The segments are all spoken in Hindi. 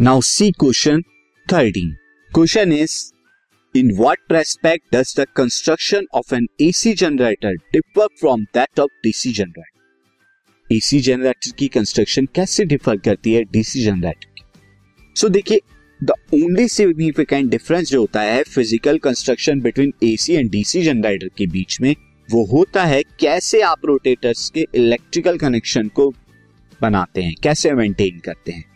Now C question thirteen question is in what respect does the construction of an AC generator differ from that of DC generator AC generator की कंस्ट्रक्शन कैसे डिफर करती है डीसी जनरेटर की? सो so, देखिए द ओनली सिग्निफिकेंट डिफरेंस जो होता है physical construction between AC and DC generator के बीच में वो होता है कैसे आप रोटेटर्स के इलेक्ट्रिकल कनेक्शन को बनाते हैं कैसे मेंटेन करते हैं।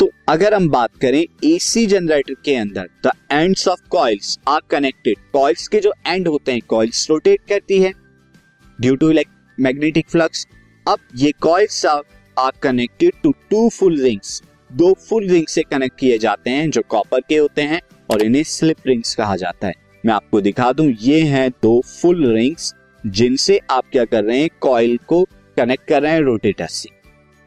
तो अगर हम बात करें एसी जनरेटर के अंदर the ends of coils are connected coils के जो एंड होते हैं कॉइल्स रोटेट करती है due to like magnetic flux अब ये coils are connected to two full rings दो फुल रिंग से कनेक्ट किए जाते हैं, जो कॉपर के होते हैं, और इन्हें स्लिप रिंग्स कहा जाता है। मैं आपको दिखा दूँ, ये हैं दो फुल रिंग्स जिनसे आप क्या कर रहे हैं कॉइल को कनेक्ट कर रहे हैं रोटेटर से।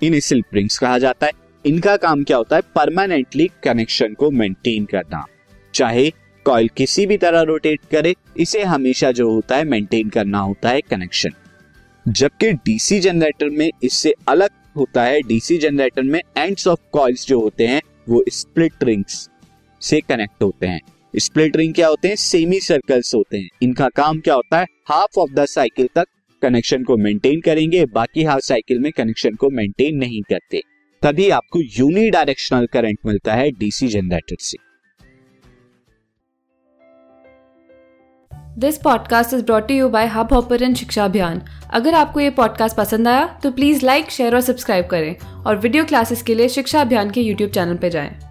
इन्हें स्लिप रिंग्स कहा जाता है। इनका काम क्या होता है? परमानेंटली कनेक्शन को मेंटेन करना। चाहे कॉइल किसी भी तरह रोटेट करे, इसे हमेशा जो होता है मेंटेन करना होता है कनेक्शन जबकि डीसी जनरेटर में इससे अलग होता है। डीसी जनरेटर में एंड्स ऑफ़ कॉइल्स जो होते हैं, वो स्प्लिट रिंग्स से कनेक्ट होते हैं। स्प्लिट रिंग क्या होते हैं? सेमी सर्कल्स होते हैं। इनका काम क्या होता है? हाफ़ ऑफ़ द साइकिल तक कनेक्शन को मेंटेन करेंगे, बाकी हाफ़ साइकिल में कनेक्शन को मेंटेन नहीं करते। तभी आपको यूनी डायरेक्शनल करंट मिलता है डीसी जनरेटर से this podcast is brought you by Hubhopper Shiksha Abhiyan अगर आपको ये पॉडकास्ट पसंद आया तो प्लीज़ लाइक शेयर और सब्सक्राइब करें और वीडियो क्लासेस के लिए शिक्षा अभियान के यूट्यूब चैनल पर जाएँ।